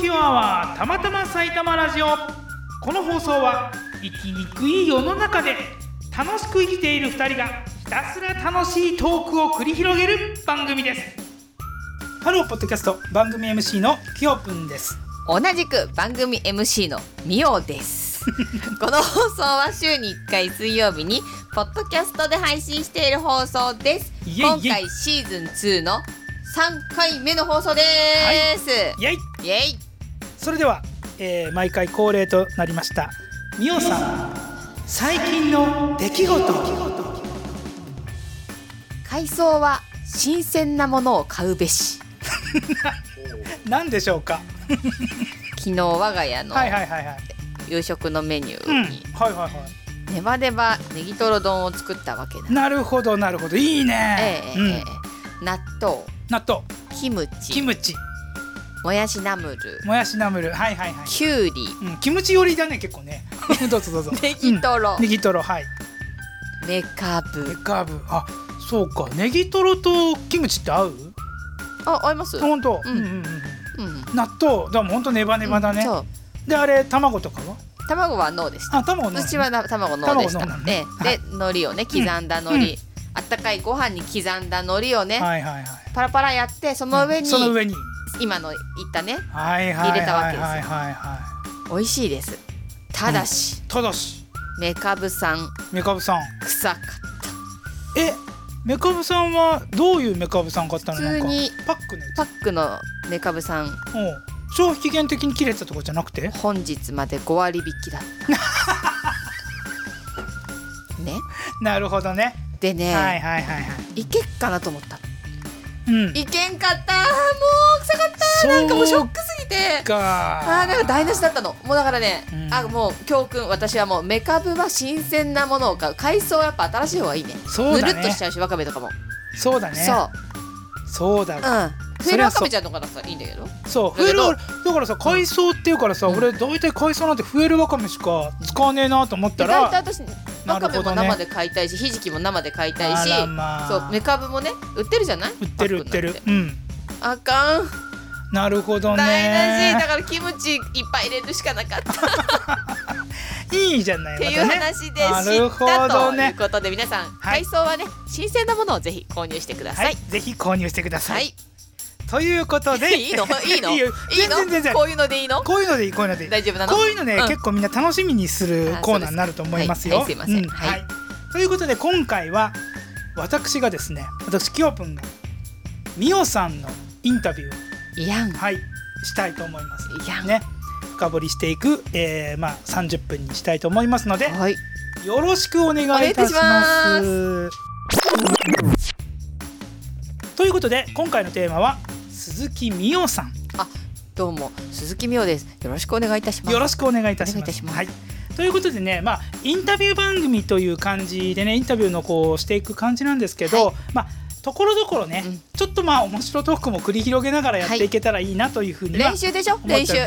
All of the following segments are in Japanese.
きアワーたまたま埼玉ラジオ。この放送は生きにくい世の中で楽しく生きている2人がひたすら楽しいトークを繰り広げる番組です。ハローポッドキャスト番組 MC のきよぷんです。同じく番組 MC のみおです。この放送は週に1回水曜日にポッドキャストで配信している放送です。今回シーズン2の3回目の放送です、イエイ。イエイそれでは、えー毎回恒例となりましたみおさん最近の出来事。海藻は新鮮なものを買うべし。何でしょうか？昨日我が家のはいはいはいはい。夕食のメニュうん。ーにはいはい。はネバネバネギトロ丼を作ったわけなるほどなるほど。いいね。ええ、うんええ。納豆。納豆。キムチ。キムチもやしナムル。もやしナムル。はいはいはい。きゅうりうん、キムチ寄りだね結構ね。どうぞどうぞ。ネギトロ。うんネギトロはい。メカメブカブ。あそうか。ネギトロとキムチって合う？あ合います。本当、うん。うんうんうんうん。納豆。でも本当ネバネバだね、そう。であれ卵とかは？卵はノーでした。あ卵のうちはな卵ノーでした。ね。でで海苔をね刻んだ海苔、あったかいご飯に刻んだ海苔をね、はいはいはい。パラパラやってその上に、その上に今の言ったね。はいはい入れたわけですよはいはい。美味しいですただし、いただし。メカブさん。メカブさん。臭かっえメカブさんはどういうメカブさん買ったの？普通にパックのパックのメカブさん。消費期限的に切れてたとかじゃなくて？本日まで5割引きだった。ね。なるほどね。でね、はいはいはいはい。いけっかなと思ったうん。いけんかった。もう臭かった。なんかもうショックすぎて。か。あーなんか台無しだったの。もうだからね、うん。あもう教訓。私はもうメカブは新鮮なものを買う。海藻はやっぱ新しい方がいいね。そうだね。ぬるっとしちゃうしわかめとかも、そうだね。そう。そうだわうん。フェルわかめちゃんとかだったらいいんだけど。そうフエルだからさ海藻っていうからさ、うん。俺大体海藻なんてフエルわかめしか使わねえなと思ったら大体私わかめも生で買いたいし、ひじきも生で買いたいあしらまあ。そうメカブもね売ってるじゃない？売ってる売ってる。うん。あかん。なるほど台無し。だねからキムチいっぱい入れるしかなかった。っ いいじゃないていう話でなる知ほったということで皆さんはい。海藻はね新鮮なものをぜひ購入してくださはい。いぜひ購入してくださ、はいいということで。いいの？いいの？いいよ。全然全然。こういうのでいいの？こういうのでいいこういうのでいい。大丈夫なの？こういうのね、うん。結構みんな楽しみにするあコーナーになると思いますよ。はいはいすいません。はい。ということで今回は私がですね私きよぷんがみおさんのインタビュー。をいやん。はい。したいと思います。いやん。ね。深掘りしていく、えー、まあ30分にしたいと思いますので。はい。よろしくお願いいたします。ということで今回のテーマは鈴木みおさんどうも鈴木美桜ですよろしくお願いいたしますよろしくお願いいたします。はい。ということでね、まあインタビュー番組という感じでね、インタビューのこうしていく感じなんですけど、はいまあところどころね、うんちょっとまあ面白トークも繰り広げながらやっていけたらいいなというふうには練習でしょ？練習。違う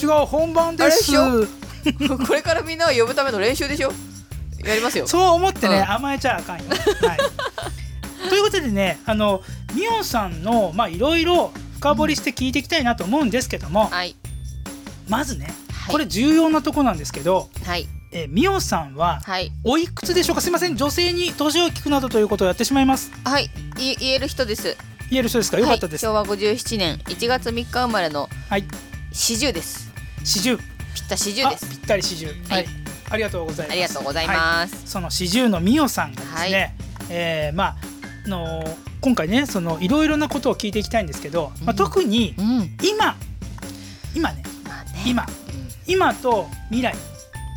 違う本番です。これからみんなを呼ぶための練習でしょ？やりますよそう思ってね、うん甘えちゃあかんよ。はい。ということでね、あのみおさんのまあいろいろ深掘りして聞いていきたいなと思うんですけども、はい。まずね、はい。これ重要なとこなんですけど、はい。えーみおさんははい。おいくつでしょうか？すいません。女性に年を聞くなどということをやってしまいます。はい。い言える人です。言える人ですか？よかったです。はい、昭和57年1月3日生まれのはい。四十です。四十ぴった四十あです。ぴったり四十はい、ありがとうございます。ありがとうございはい。ます、その四十のみおさんがですね、えーまああのー今回ねそのいろいろなことを聞いていきたいんですけど、まあ、うん。特にうん。今。今ね。まあね。今。うん。今と未来。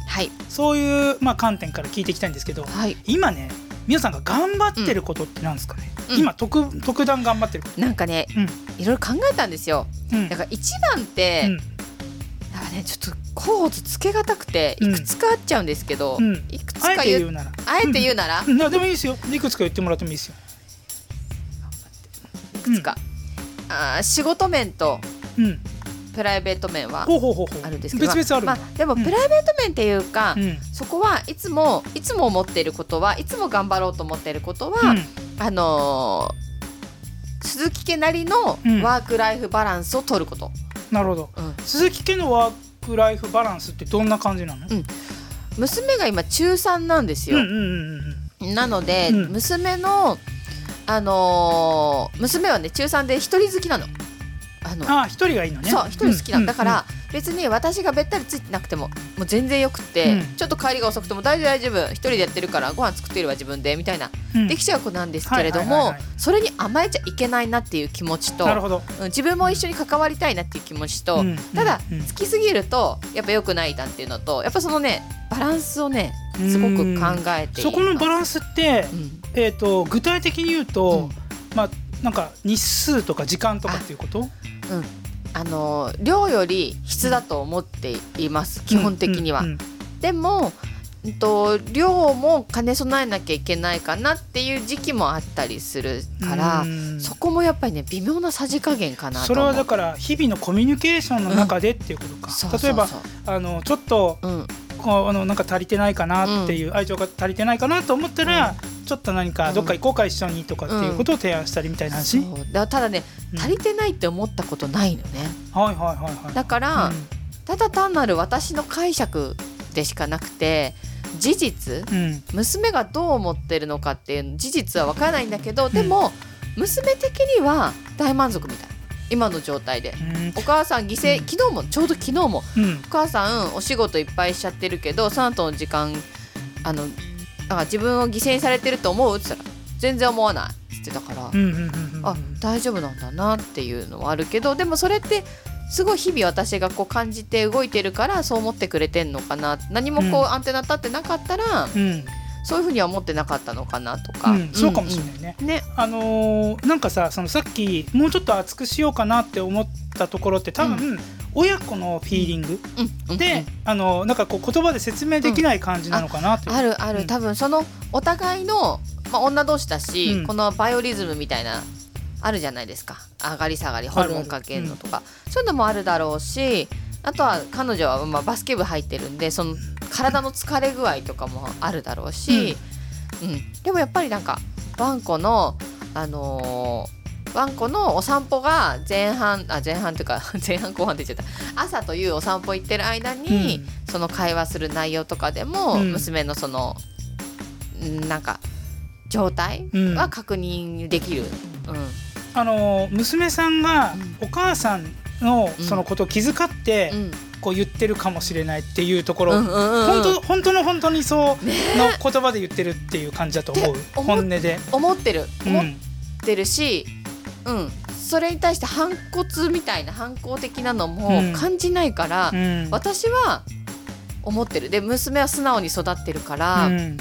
はい。そういう、まあ、観点から聞いていきたいんですけどはい。今ねみおさんが頑張ってることってなんですかね、うん。今特特段頑張ってる。なんかねうん。いろいろ考えたんですよ。うん。だから一番って、うん。なんかねちょっと候補つけがたくてうん。いくつかあっちゃうんですけど、うん。いくつあえか言うて言うなら。あえて言うなら、でもいいですよ。いくつか言ってもらってもいいですよ。いくつか、あー仕事面とうん。プライベート面は。あるんですけど。別々あるんだ。まあ、でもうん。プライベート面っていうか、うん。そこはいつもいつも思っていることはいつも頑張ろうと思っていることは、うん。あのー鈴木家なりのうん。ワークライフバランスを取ること、なるほど。うん、鈴木家のワークライフバランスってどんな感じなの、ん。娘が今中3なんですよ、うんうんうんうん。なので、うん。娘のあのー娘はね中3で一人好きなの。あのああ一人がいいのね。そう一人好きなんだから、別に私がべったりついてなくてももう全然よくって、うん。ちょっと帰りが遅くても大丈夫大丈夫一人でやってるからご飯作ってるわ自分でみたいな、うん。できちゃう子なんですけれども、それに甘えちゃいけないなっていう気持ちとなるほど。うん自分も一緒に関わりたいなっていう気持ちと、うんただ、うん。好きすぎるとやっぱ良くないなっていうのとやっぱそのねバランスをねすごく考えていそこのバンランスって、うんえー、と具体的に言うと、うん。まあなんか日数とか時間とかっていうこと？あの量より質だと思っています基本的には。うんうんでも、うんと、量も兼ね備えなきゃいけないかなっていう時期もあったりするから、うん。そこもやっぱりね微妙なさじ加減かなとそれ。はだから日々のコミュニケーションの中でっていうことか、そうそうそう。例えばあのちょっとうん、こうあのなんか足りてないかなっていう、愛情が足りてないかなと思ったら、ちょっと何かうん。どっか行こうか一緒にとかっていうことを提案したりみたいな話、そう。だただねうん。足りてないって思ったことないのね。はいはいはいはい。だから、うん。ただ単なる私の解釈でしかなくて事実うん。娘がどう思ってるのかっていう事実は分からないんだけどでも、娘的には大満足みたい。今の状態で。お母さん犠牲うん。昨日もちょうど昨日もうん。お母さんお仕事いっぱいしちゃってるけどその後の時間あのあ自分を犠牲にされてると思う？って言ったら全然思わないって言ってたから、あ大丈夫なんだなっていうのはあるけどでもそれってすごい日々私がこう感じて動いてるからそう思ってくれてんのかな何もこう、うん。アンテナ立ってなかったらうん。そういうふうには思ってなかったのかなとか、うんそうかもしれないね、いね。あのーなんかさそのさっきもうちょっと熱くしようかなって思ったところって多分、親子のフィーリングうん。うんで、あのなんかこう言葉で説明できない感じなのかなって、あるある、うん。多分そのお互いの、まあ、女同士だし、うん。このバイオリズムみたいなあるじゃないですか。上がり下がりホルモンかけるのとか。そういうのもあるだろうしあとは彼女はまあバスケ部入ってるんでその体の疲れ具合とかもあるだろうし、うん。でもやっぱりなんかワンコのあのーワンコのお散歩が前半あ前半というか 前半後半って言っちゃった。朝というお散歩行ってる間に、その会話する内容とかでも、うん。娘のそのんなんか状態うん。は確認できる。うん。あのー娘さんがうお母さんのうんそのことを気遣ってうん。こう言ってるかもしれないっていうところ、うんうんうん。本当本当の本当にそうの言葉で言ってるっていう感じだと思う。って思っ本音で。思ってる。うん思ってるし、うん。それに対して反骨みたいな反抗的なのもうん。感じないから、うん。私は思ってる。で娘は素直に育ってるから、うん。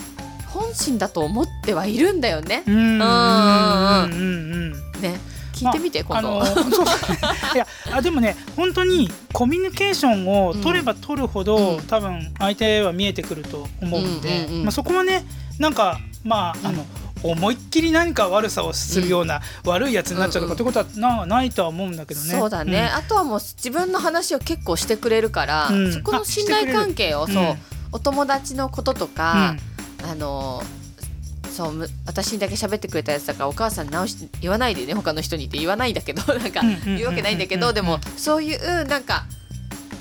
本心だと思ってはいるんだよね。うん。うんうんうんうん。ね。聞いてみて、今度。あの そう。だ ねいやあでもね本当にコミュニケーションを取れば取るほど、うん。多分相手は見えてくると思うんで、うんうんうん。まあ、そこはねなんかまああの、思いっきり何か悪さをするような悪いやつになっちゃうとかってことはなないとは思うんだけどね。そうだね、あとはもう自分の話を結構してくれるから、うん。そこの信頼関係をうんそう、お友達のこととか、あのそうむ私にだけ喋ってくれたやつだからお母さんに直し言わないでね他の人にって言わないんだけど なんか言うわけないんだけどでもそういうなんか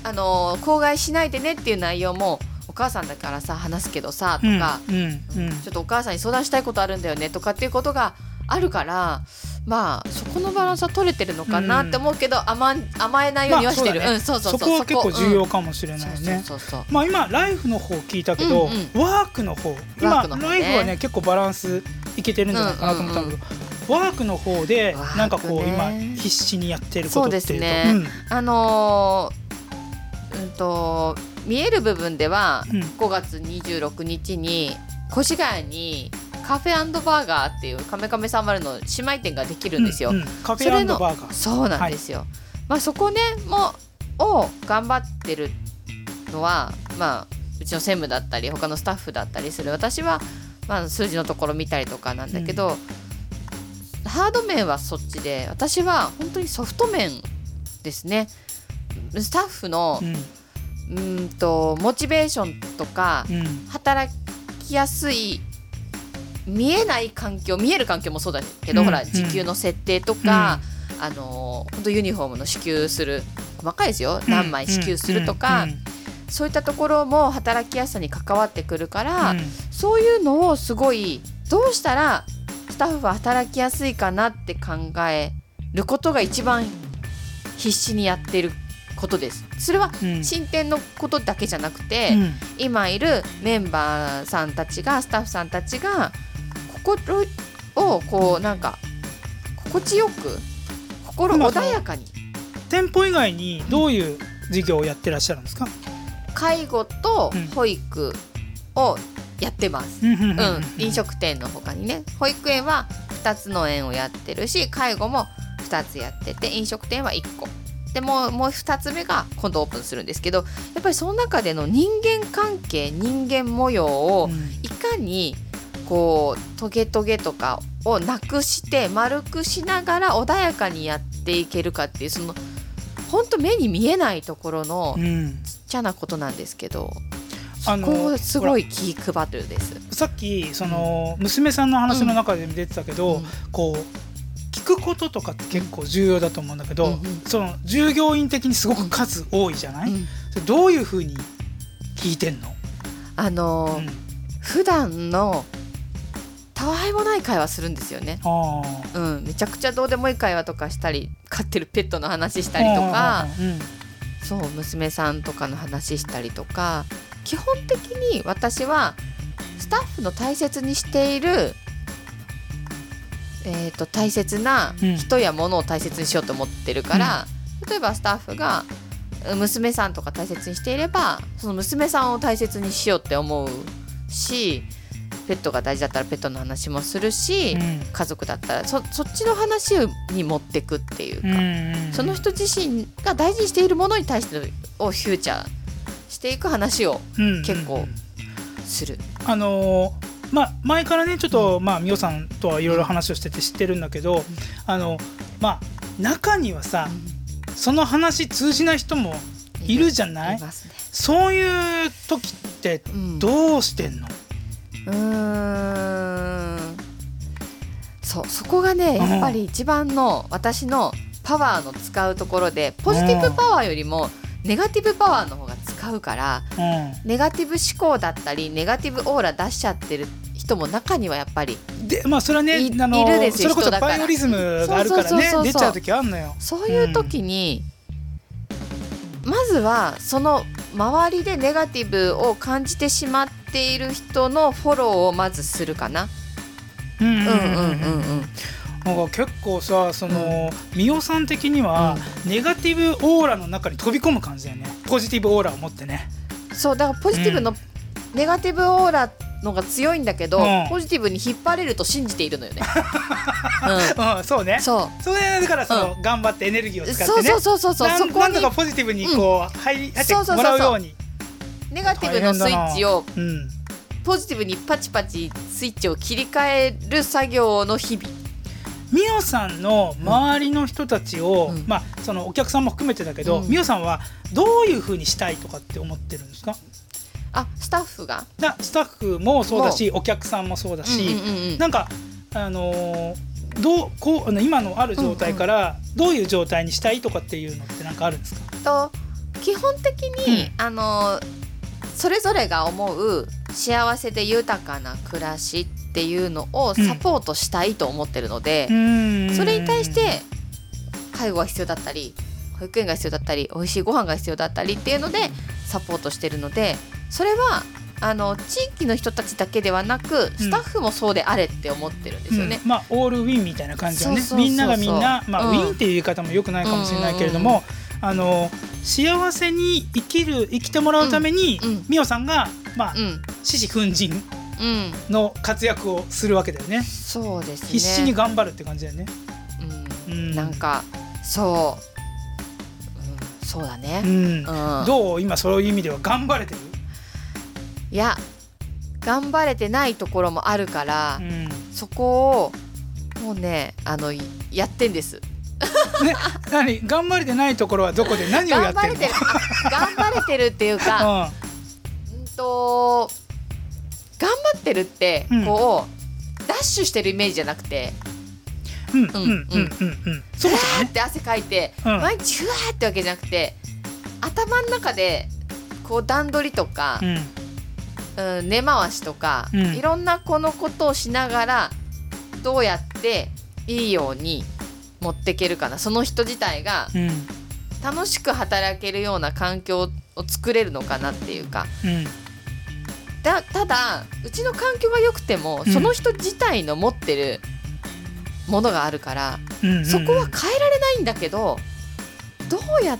あの口外しないでねっていう内容もお母さんだからさ話すけどさとうんか、うん。うんちょっとお母さんに相談したいことあるんだよねとかっていうことがあるからまあそこのバランスは取れてるのかなって思うけど、甘ん。甘えないようにはしてる、まあうんそうそうそう。そこは結構重要かかもしれないね。まあ今ライフの方聞いたけど、うんワークの方。ワ今ークの方ね。ライフはね結構バランスいけてるんじゃないかなと思ったんだけど、ワークの方でなんかこう今必死にやってることっていうと？そうですね。あのーうんと見える部分ではうん。5月26日に越谷にカフェバーガーっていうカメカメさんまるの姉妹店ができるんですよ。ううカフェバーガー。そうなんですよ。まあそこねもを頑張ってるのはまあうちの専務だったり他のスタッフだったりする。私はまあ数字のところ見たりとかなんだけど、ハード面はそっちで私は本当にソフト面ですね。スタッフのうんとモチベーションとかうん。働きやすい見えない環境見える環境もそうだけど、うんほら時給の設定とか、あの本当ユニフォームの支給する、細かいですよ。何枚支給するとか、うんうん。そういったところも働きやすさに関わってくるから、うん。そういうのをすごいどうしたらスタッフは働きやすいかなって考えることが一番必死にやってることです。それはうん。進展のことだけじゃなくて、うん。今いるメンバーさんたちがスタッフさんたちが心をこうなんか心地よく心穏やかに店舗以外にどういう事業をやってらっしゃるんですか、介護とうん。保育をやってます。うんうんうんうん、飲食店の他にね。保育園は2つの園をやってるし介護も2つやってて飲食店は1個でもうもう2つ目が今度オープンするんですけどやっぱりその中での人間関係人間模様をうん。いかにこうトゲトゲとかをなくして丸くしながら穏やかにやっていけるかっていうその本当目に見えないところのうん。ちっちゃなことなんですけどあのすごい気配るです。さっきその娘さんの話の中でも出てたけど、うん。こう聞くこととかって結構重要だと思うんだけど、うんうん。その従業員的にすごく数多いじゃない、うん。それどういうふうに聞いてんの、あのーうん。普段のたわいもない会話するんですよね。うん、めちゃくちゃどうでもいい会話とかしたり飼ってるペットの話したりとかうん。そう娘さんとかの話したりとか基本的に私はスタッフの大切にしている、えー、と大切なうん。人や物を大切にしようと思ってるから、例えばスタッフが娘さんとか大切にしていればその娘さんを大切にしようって思うしペットが大事だったらペットの話もするし、うん。家族だったらそそっちの話に持ってくっていうか、うんその人自身が大事にしているものに対してをフューチャーしていく話をうん。結構する。あのーまあ前からねちょっと、まあ美桜さんとはいろいろ話をしてて知ってるんだけど、あのまあ中にはさその話通じない人もいるじゃない？ね。そういう時ってうん。どうしてんの、うーん。そうそこがねやっぱり一番の私のパワーの使うところでポジティブパワーよりもネガティブパワーの方が使うからネガティブ思考だったりネガティブオーラ出しちゃってる人も中にはやっぱりうん、でまあそれはねいあのいるですよそれこそバイオリズムがあるからね出ちゃう時あんのよ。そういう時に、まずはその周りでネガティブを感じてしまっている人のフォローをまずするかな。うんうんうんうんうんうん。なんか結構さその美桜さん的には、ネガティブオーラの中に飛び込む感じだよね。ポジティブオーラを持ってね。そうだからポジティブの、ネガティブオーラのが強いんだけど、うん。ポジティブに引っ張れると信じているのよね。うん、そうね。うん、そう。それだからその、頑張ってエネルギーを使ってね。そうそうそうそうそこになんとかポジティブにこう、入り入ってそうそうそうそう。もらうように。ネガティブのスイッチをうん。ポジティブにパチパチスイッチを切り替える作業の日々。ミオさんの周りの人たちを、うん。まあそのお客さんも含めてだけど、うん。ミオさんはどういう風にしたいとかって思ってるんですか？あスタッフが？だスタッフもそうだしお客さんもそうだし、うんうんうんうん。なんかあのーどうこう今のある状態からどういう状態にしたいとかっていうのってなんかあるんですか、と基本的に、あのそれぞれが思う幸せで豊かな暮らしっていうのをサポートしたいと思ってるので、それに対して介護が必要だったり保育園が必要だったり美味しいご飯が必要だったりっていうのでサポートしてるのでそれはあの地域の人たちだけではなくスタッフもそうであれって思ってるんですよね。うん。まあオールウィンみたいな感じだね。みんながみんな、まあうんウィンっていう言い方もよくないかもしれないけれども、あの幸せに生きる生きてもらうために、うん。うん。ミオさんがまあうん、獅子奮迅うん、の活躍をするわけだよね。そうですね。必死に頑張るって感じだよね。うん。うん。なんかそう、うん、そうだね。う。ん。うん。どう今そういう意味では頑張れてる、いや頑張れてないところもあるから、うん。そこをもうねあのいやってんです。ね、何？頑張れてないところはどこで？何をやってるの？頑張れてる。あ頑張れてるっていうか、うんと頑張ってるってうん。こう、ダッシュしてるイメージじゃなくて。うん、うんうんうんうんうん。そうって汗かいて、うん。毎日うわーってわけじゃなくて頭の中でこう段取りとか、うん。うん、根回しとか、うん。いろんなこのことをしながらどうやっていいように持っていけるかな。その人自体がうん。楽しく働けるような環境を作れるのかなっていうか。うんだただうちの環境が良くても、うん。その人自体の持ってるものがあるから、うんそこは変えられないんだけどどうやっ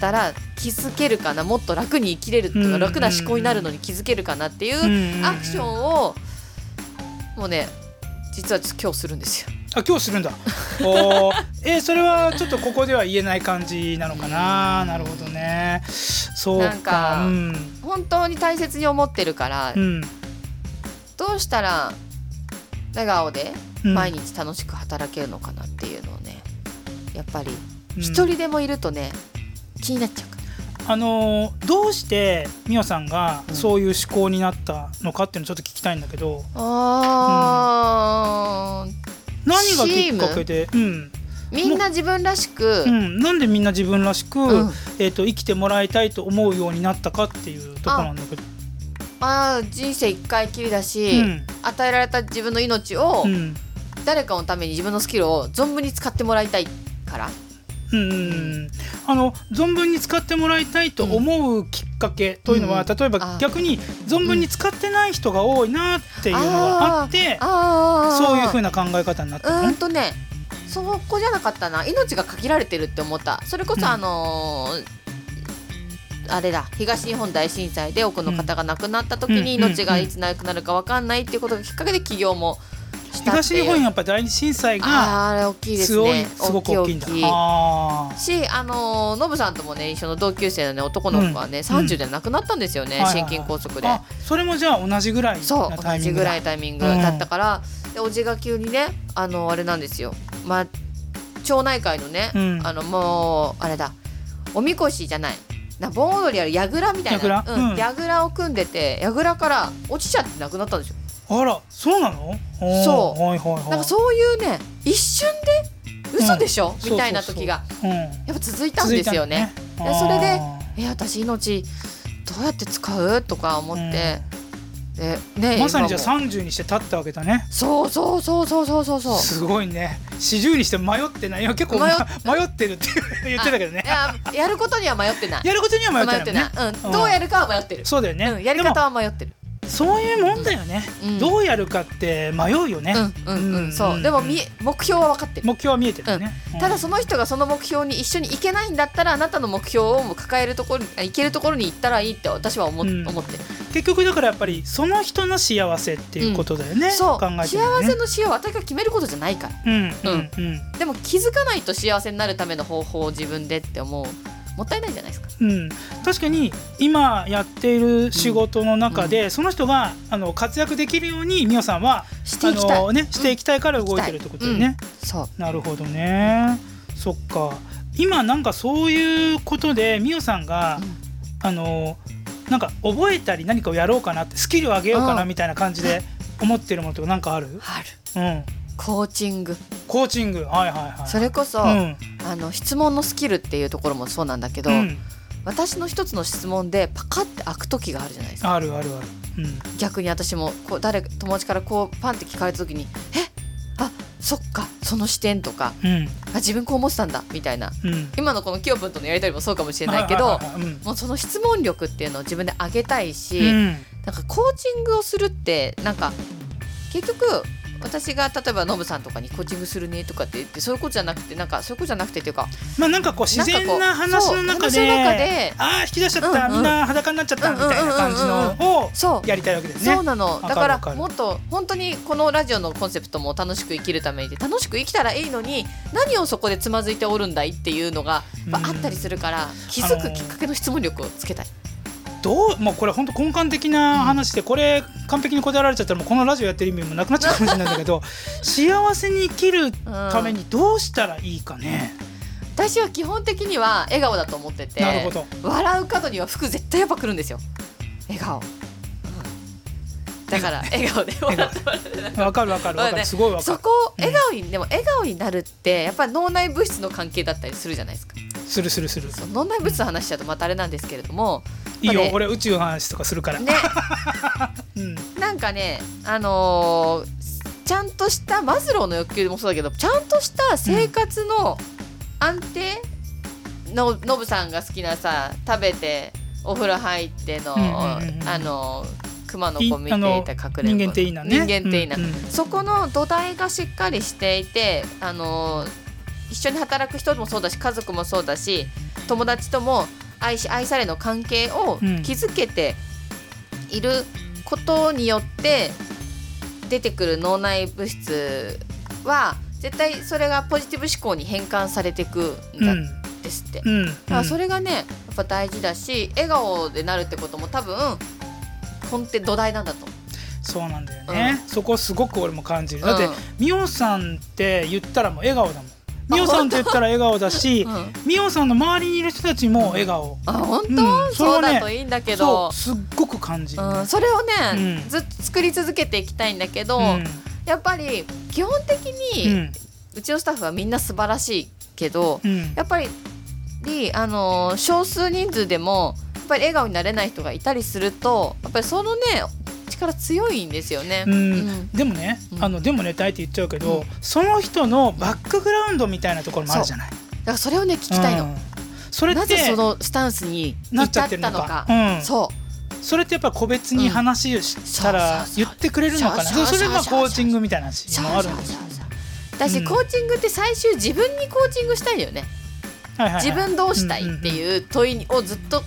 たら気づけるかなもっと楽に生きれるとか、うん楽な思考になるのに気づけるかなっていううんアクションをもうね実は今日するんですよ。あ今日するんだ。おー。えーそれはちょっとここでは言えない感じなのかな。なるほどね。そうか。なんかうん。本当に大切に思ってるから、うん。どうしたら笑顔でうん。毎日楽しく働けるのかなっていうのをねやっぱりうん。一人でもいるとね気になっちゃうから。あのーどうしてみおさんがうん。そういう思考になったのかっていうのをちょっと聞きたいんだけど、あー何がきっかけで、うん。みんな自分らしく、うん、なんでみんな自分らしく、うん。えー、と生きてもらいたいと思うようになったかっていうところなんだけど。あー人生一回きりだし、うん。与えられた自分の命をうん。誰かのために自分のスキルを存分に使ってもらいたいからうんうんあの存分に使ってもらいたいと思うきっかけというのは、うん例えばあ逆に存分に使ってない人が多いなっていうのがあって、あー。そういうふうな考え方になったの？ねうーん。とねそこじゃなかったな。命が限られてるって思った。それこそ、うん。あのーあれだ。東日本大震災で多くの方が亡くなった時にうん命がいつなくなるか分かんないっていうことがきっかけで起業も東日本やっぱ大震災があーあれ大きいですごく大きいんだ。しあのーノブさんともね一緒の同級生のね男の子がね、うん。30で亡くなったんですよね、ー心筋梗塞で。あそれもじゃあ同じぐらいそう同じぐらいタイミングだったから、でおじが急にねあのあれなんですよ。まあ町内会のね、うん。あのもうあれだ。おみこしじゃない。な盆踊りある櫓みたいな。櫓うん。うん、櫓を組んでて櫓から落ちちゃって亡くなったんですよあらそうなの？そう。はいはいはい。なんかそういうね一瞬で嘘でしょ、うん。みたいな時が。うん。やっぱ続いたんですよね。続いたのでそれであえ私命どうやって使う？とか思って、でねーまさにじゃあ今も30にして立ったわけだね。そうそうそうそうそうそうそう。すごいね。40にして迷ってないいや結構迷ってるって言ってたけどね。いややることには迷ってない。やることには迷ってないね。うん、どうやるかは迷ってる、そうだよね、うん、やり方は迷ってるそういうもんだよね、うん。どうやるかって迷うよね、うんうんうん、うん。そう。でもみ目標は分かってる。目標は見えてるよね、うん。ただその人がその目標に一緒に行けないんだったらあなたの目標を抱えるところにあ行けるところに行ったらいいって私は思,、うん。思ってる。結局だからやっぱりその人の幸せっていうことだよね、そう、考えてね。せの死を私が決めることじゃないからうんうんうんでも気づかないと幸せになるための方法を自分でって思うもったいないじゃないですか。うん、確かに今やっている仕事の中で、その人があの活躍できるようにみおさんはしていきたい。あの、ね、していきたいから動いてるってことだよね。そう。なるほどね。そっか。今なんかそういうことでみおさんが、あのなんか覚えたり何かをやろうかなってスキルを上げようかなうん。みたいな感じで思ってるものとかなんかある、ある。うん、コーチング。コーチング。はいはいはい。それこそ、うん。あの質問のスキルっていうところもそうなんだけど、うん、私の一つの質問でパカって開く時があるじゃないですか。あるあるある。うん。逆に私もこう誰か友達からこうパンって聞かれた時に「え？あそっかその視点」とかうん「あ自分こう思ってたんだ」みたいな。うん。今のこのキヨプンとのやり取りもそうかもしれないけどもうその質問力っていうのを自分で上げたいし、うん。なんかコーチングをするってなんか結局私が例えばノブさんとかにコーチングするねとかって言ってそういうことじゃなくてなんかそういうことじゃなくてっていうかまあなんかこう自然な話の中でそう話の中でああ引き出しちゃった、うんうんみんな裸になっちゃったみたいな感じのをそうやりたいわけですね。そうなのだからもっと本当にこのラジオのコンセプトも楽しく生きるためにで楽しく生きたらいいのに何をそこでつまずいておるんだいっていうのがあったりするから気づくきっかけの質問力をつけたい。どうもうこれ本当根幹的な話で、これ完璧に答えられちゃったらもうこのラジオやってる意味もなくなっちゃうかもしれないんだけど幸せに生きるためにどうしたらいいかね。私は基本的には笑顔だと思っててなるほど。笑う角には服絶対やっぱ来るんですよ。笑顔、だから笑顔。で笑ってわかるわかる。わかね。るすごいわかる。そこを笑顔に、でも笑顔になるってやっぱり脳内物質の関係だったりするじゃないですかするするする。そう脳内物質の話しちゃうとまたあれなんですけれどもいいよ俺宇宙の話とかするから。ね。うん。なんかねあのーちゃんとしたマズローの欲求もそうだけどちゃんとした生活の安定のノブさんが好きなさ食べてお風呂入っての、うんうんうんうんあの熊のい子見ていた隠れんぼ人間っていいなね。人間っていいな、うんうんそこの土台がしっかりしていてあの一緒に働く人もそうだし家族もそうだし友達とも愛し愛されの関係をうん。築けていることによって出てくる脳内物質は絶対それがポジティブ思考に変換されていくんだうんですって。うん。だからそれがねやっぱ大事だし笑顔でなるってことも多分根底土台なんだと。思う。そうなんだよね、そこすごく俺も感じる。だって、うん。ミオさんって言ったらもう笑顔だもんミオさんって言ったら笑顔だし、うん。ミオさんの周りにいる人たちも笑顔、あ本当、うん。そうだといいんだけそどうすっごく感じそれをね、うん。ずっと作り続けていきたいんだけど、うん。やっぱり基本的うに、ん。うちのスタッフはみんな素晴らしいけどうん。やっぱりあの少数人数でもやっぱり笑顔になれない人がいたりするとやっぱりそのね力強いんですよね。でもね、うん。あのでもね大って言っちゃうけど、うん。その人のバックグラウンドみたいなところもあるじゃない。だからそれをね聞きたいの。うん。それってなぜそのスタンスになっちゃってるのかたのか。うん。そう。それってやっぱ個別に話をしたら言ってくれるのかな、それがコーチングみたいな話もあるんですよ。私、うん。コーチングって最終自分にコーチングしたいよね、自分どうしたいっていう問いをずっと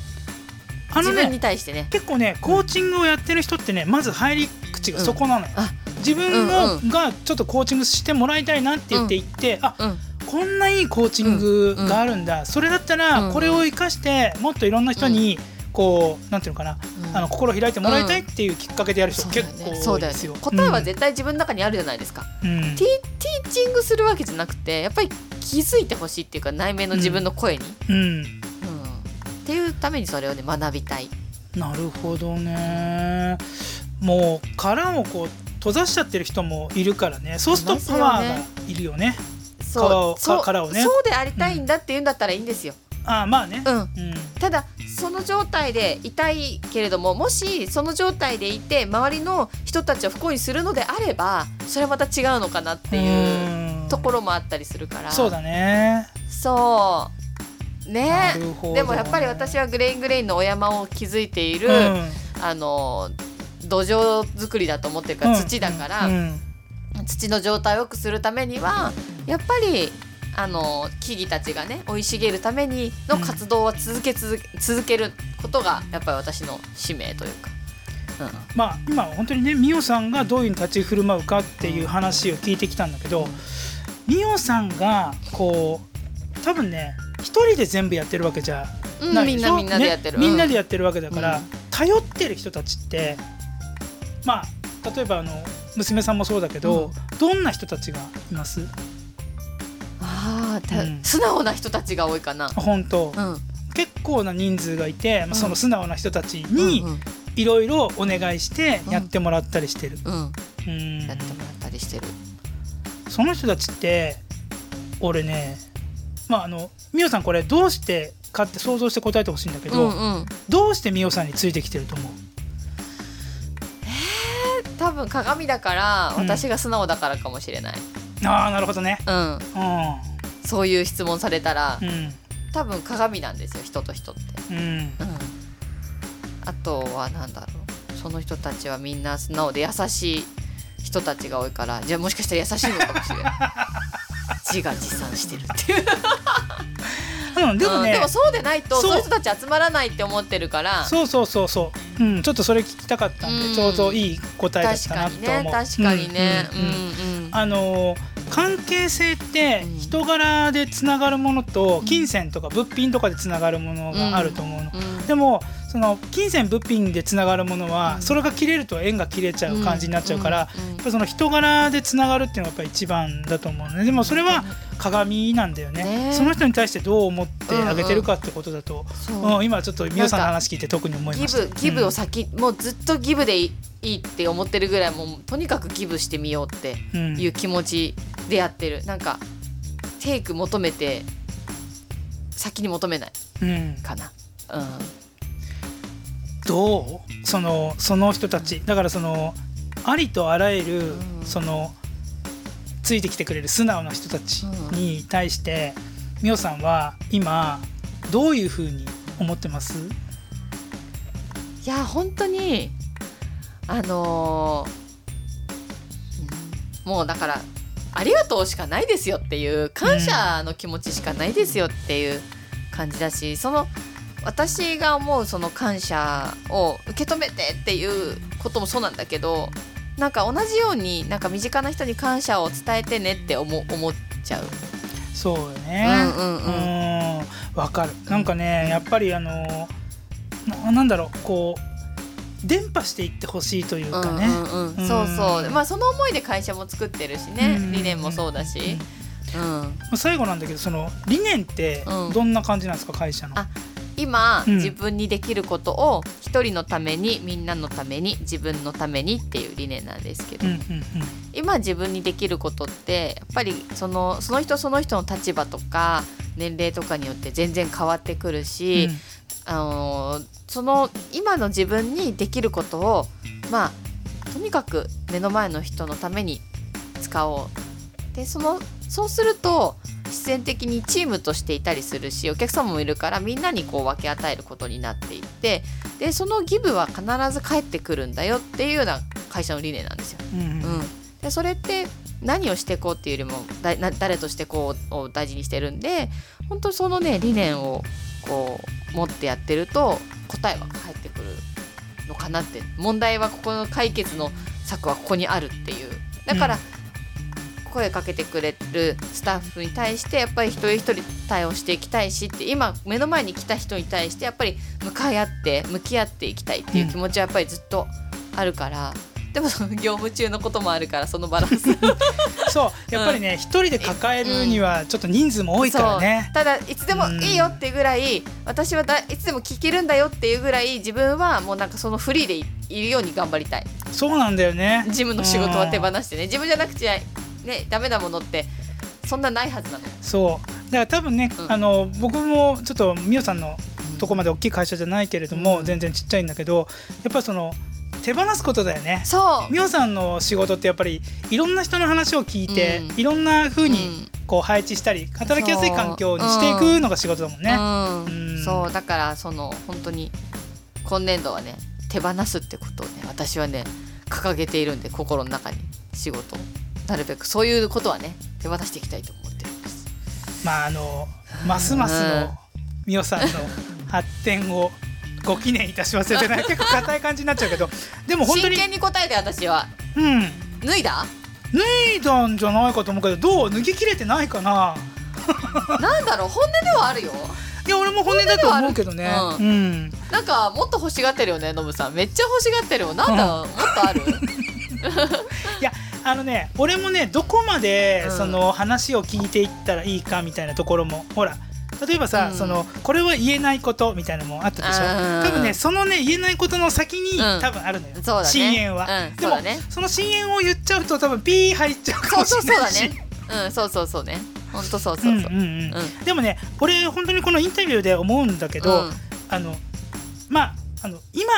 あの自分にね対してね。結構ねコーチングをやってる人ってねまず入り口がそこなのよ。あ自分のうんがちょっとコーチングしてもらいたいなって言って言って、あうん。こんないいコーチングがあるんだ、それだったうん。らこれを生かしてもっといろんな人にこうなんていうのかな、うん。あの心開いてもらいたいっていうきっかけでやる人結構多いですよ。ね。答えは絶対自分の中にあるじゃないですか、うん。ティティーチングするわけじゃなくてやっぱり気づいてほしいっていうか内面の自分の声に、うん。うんっていうためにそれをね学びたい。なるほどね。もう殻をこう閉ざしちゃってる人もいるからね。そうするとパワーがいるよね。そう殻をね。そうでありたいんだって言うんだったらいいんですよ、ああまあね。うん。うん。ただその状態でいたいけれどももしその状態でいて周りの人たちを不幸にするのであればそれはまた違うのかなっていううん。ところもあったりするから。そうだね。そうね。でもやっぱり私はグレイングレインのお山を築いている、うん。あの土壌作りだと思ってるから、土だから、うん。土の状態を良くするためにはやっぱりあの木々たちがね生い茂るためにの活動は続け続け続けることがやっぱり私の使命というか。まあ今本当にねミオさんがどういうふうに立ち振る舞うかっていう話を聞いてきたんだけど、ミオさんがこう多分ね一人で全部やってるわけじゃうんないでしょ？みんなみんなでやってる、ねみんなでややってるわけだから、うん。頼ってる人たちってまあ例えばあの娘さんもそうだけど、どんな人たちがいます？あーたうん。素直な人たちが多いかな。本当、うん。結構な人数がいて、まあ、その素直な人たちうんにうん。いろいろお願いしてやってもらったりしてる。うん。うん。やってもらったりしてる。その人たちって俺ねまああのミオさんこれどうしてかって想像して答えてほしいんだけうど、んうん、どうしてミオさんについてきてると思う？多分鏡だからうん。私が素直だからかもしれない。ああなるほどね。うん、うそういう質問されたら、んうん。多分鏡なんですよ人と人って。うん。うん、あとは何だろう。その人たちはみんな素直で優しい人たちが多いからじゃあもしかしたら優しいのかもしれない 自画自賛してるっていう。うん、でもね、うんでもそうでないとそう。いう人たち集まらないって思ってるから。そうそうそうそう、うん、ちょっとそれ聞きたかったんで、うん。ちょうどいい答えだっ確たかにねなと思う。確かにね。うんうんうん。うんうん。あのー関係性ってうん人柄でつながるものと金銭とか物品とかでつながるものがあると思うの、うんでもその金銭物品でつながるものは、うん。それが切れると縁が切れちゃう感じになっちゃうから、やっぱその人柄でつながるっていうのがやっぱ一番だと思うの。ねでもそれは鏡なんだよね。ね。その人に対してどう思ってあげてるかってことだと、うん今ちょっと美桜さんの話聞いて特に思いました。ギブギブを先、もうずっとギブでいいいって思ってるぐらいもうとにかくギブしてみようってうん。いう気持ちでやってる。なんかテイク求めて先に求めないうん。かな。うん。どう？そのその人たち。だからそのありとあらゆる、うん。そのついてきてくれる素直な人たちに対して、みおさんは今どういうふうに思ってます？いや本当にあのーうんもうだからありがとうしかないですよっていう感謝の気持ちしかないですよってい。う感じだし、その私が思うその感謝を受け止めてっていうこともそうなんだけどなんか同じようになんか身近な人に感謝を伝えてねって思思っちゃう。そうよね。うんうんうん。うんわかる。なんかねやっぱりあのななんだろうこう伝播していってほしいというかね、そうそう。まあその思いで会社も作ってるしね、うん。理念もそうだし、うん、最後なんだけどその理念ってうんどんな感じなんですか会社の？あ今、うん。自分にできることを一人のためにみんなのために自分のためにっていう理念なんですけど、今自分にできることってやっぱりそのその人その人の立場とか年齢とかによって全然変わってくるし、あのーその今の自分にできることをまあとにかく目の前の人のために使おう。でそのそうすると必然的にチームとしていたりするしお客様もいるからみんなにこう分け与えることになっていってでそのギブは必ず返ってくるんだよっていうような会社の理念なんですよ。うんうん。うん、でそれって何をしていこうっていうよりもだな誰としてこうを大事にしてるんで本当そのね理念をこう持ってやってると答えは返ってくるのかなって。問題はここの解決の策はここにあるっていう。だから、声かけてくれるスタッフに対してやっぱり一人一人対応していきたいしって今目の前に来た人に対してやっぱり向かい合って向き合っていきたいっていう気持ちはやっぱりずっとあるから、でもその業務中のこともあるからそのバランス。そうやっぱりね一、人で抱えるにはちょっと人数も多いからね。ただいつでもいいよっていうぐらい、私はだいつでも聞けるんだよっていうぐらい自分はもうなんかそのフリーでいいるように頑張りたい。そうなんだよね。事務の仕事は手放してね。自分じゃなくちゃねダメなものってそんなないはずなの。そう。だから多分ね、うん。あの僕もちょっとみおさんのとこまで大きい会社じゃないけれども、うん。全然ちっちゃいんだけどやっぱりその手放すことだよね。そう。みおさんの仕事ってやっぱりいろんな人の話を聞いて、うん。いろんな風うにん。こう配置したり働きやすい環境にしていくのが仕事だもんね。う。ん。うん。そうだからその本当に今年度はね手放すってことをね私はね掲げているんで心の中に仕事を。なるべくそういうことはね手渡していきたいと思ってるんです。まああのますますうん。のみおさんの発展をご記念いたしますよってね 結構硬い感じになっちゃうけど。でも本当真に剣に答えて私は。うん。脱いだ？脱いだんじゃないかと思うけどどう？脱ぎ切れてないかな。なんだろう本音ではあるよ。いや俺も本音だと思うけどね。本音ではあるうん。なんかもっと欲しがってるよねノブさん。めっちゃ欲しがってるよ。なんだ、もっとある？いやあのね俺もねどこまでうん。その話を聞いていったらいいかみたいなところもほら例えばさ、うん。そのこれは言えないことみたいなのもあったでしょ？うん多分ねそのね言えないことの先に、うん。多分あるのよ。ね。深淵は、うんでもそね。その深淵を言っちゃうと多分ピー入っちゃうかそうそうそうだもしれないしね。うんそうそうそうね。ほんとそううそうそう、んうんうん。うん。でもね俺本当にこのインタビューで思うんだけど、うん。あのまああの今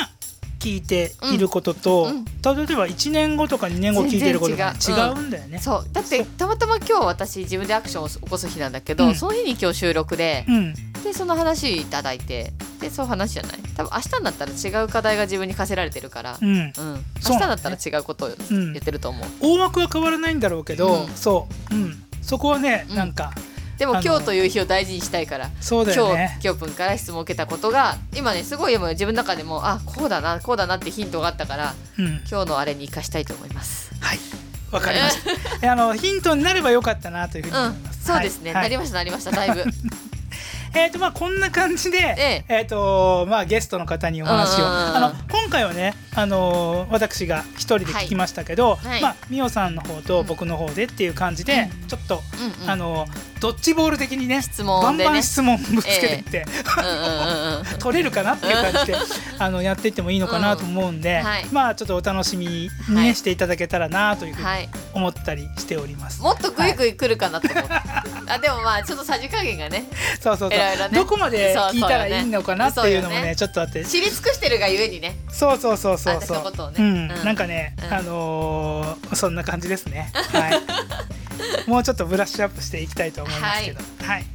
聞いていることと、うんうん例えば1年後とか2年後聞いていることが違う。うんだよね。そう。だってたまたま今日私自分でアクションを起こす日なんだけど、うん。その日に今日収録でうん。でその話いただいてでそう話じゃない。多分明日になったら違う課題が自分に課せられてるから、うん、明日だったら違うことをん。言ってると思う、大枠は変わらないんだろうけど、うん。そう、うん、そこはね、うん。なんかでも今日という日を大事にしたいからそうだよ今ね日。今日君から質問を受けたことが今ねすごい今自分の中でもあこうだなこうだなってヒントがあったからうん、今日のあれに生かしたいと思います。はい、わかりました。えあのヒントになればよかったなというふうにうん思います。、そうですね、はいなりましたなりましただいぶ。えっ、とまあこんな感じで、ええっ、とまあゲストの方にお話を、うんうんうんあの今回はね、あのー私が一人で聞きましたけど、はい。まあみおさんの方と僕の方でっていう感じで、ちょっと、うんうん。あのードッジボール的にね質問でね。バンバン質問ぶつけていって、うんうんうんうん。取れるかなっていう感じで あのやっていってもいいのかなと思うんで、うん。はい。まあちょっとお楽しみにね、はい。していただけたらなというふうにはい。思ったりしております。もっとグイグイ来るかなと思って、あでもまあちょっとさじ加減がねそうそうそう、ね。どこまで聞いたらいいのかなっていうのもね。ちょっとあって。知り尽くしてるがゆえにねそうそうそうそうあそうね。うん、うん。なんかね、うん。あのーそんな感じですね。はい。もうちょっとブラッシュアップしていきたいと思いますけど。はい、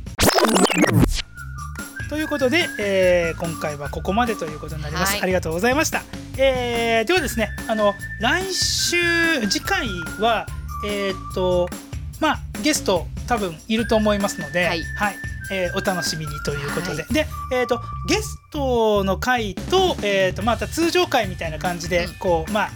ということで、えー今回はここまでということになります、はい。ありがとうございました、えーではですねあの来週次回はえーっとまあゲスト多分いると思いますので、はいえーお楽しみにということで、で、えー、とゲストの回と,、えー、とまた通常回みたいな感じで、うん。こうまあ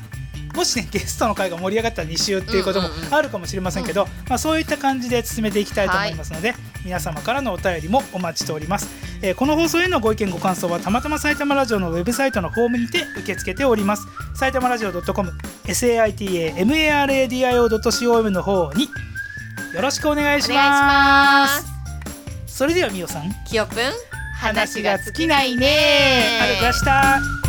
もしねゲストの回が盛り上がったら2週っていうこともうんうんうん。あるかもしれませんけど、まあ、そういった感じで進めていきたいと思いますので、皆様からのお便りもお待ちしております、えーこの放送へのご意見ご感想はたまたま埼玉ラジオのウェブサイトのホームにて受け付けております。埼玉ラジオ .com saitamaradio.com の方によろしくお願いしますそれではみおさん。きよぷん話が尽きないね。ありがとうございました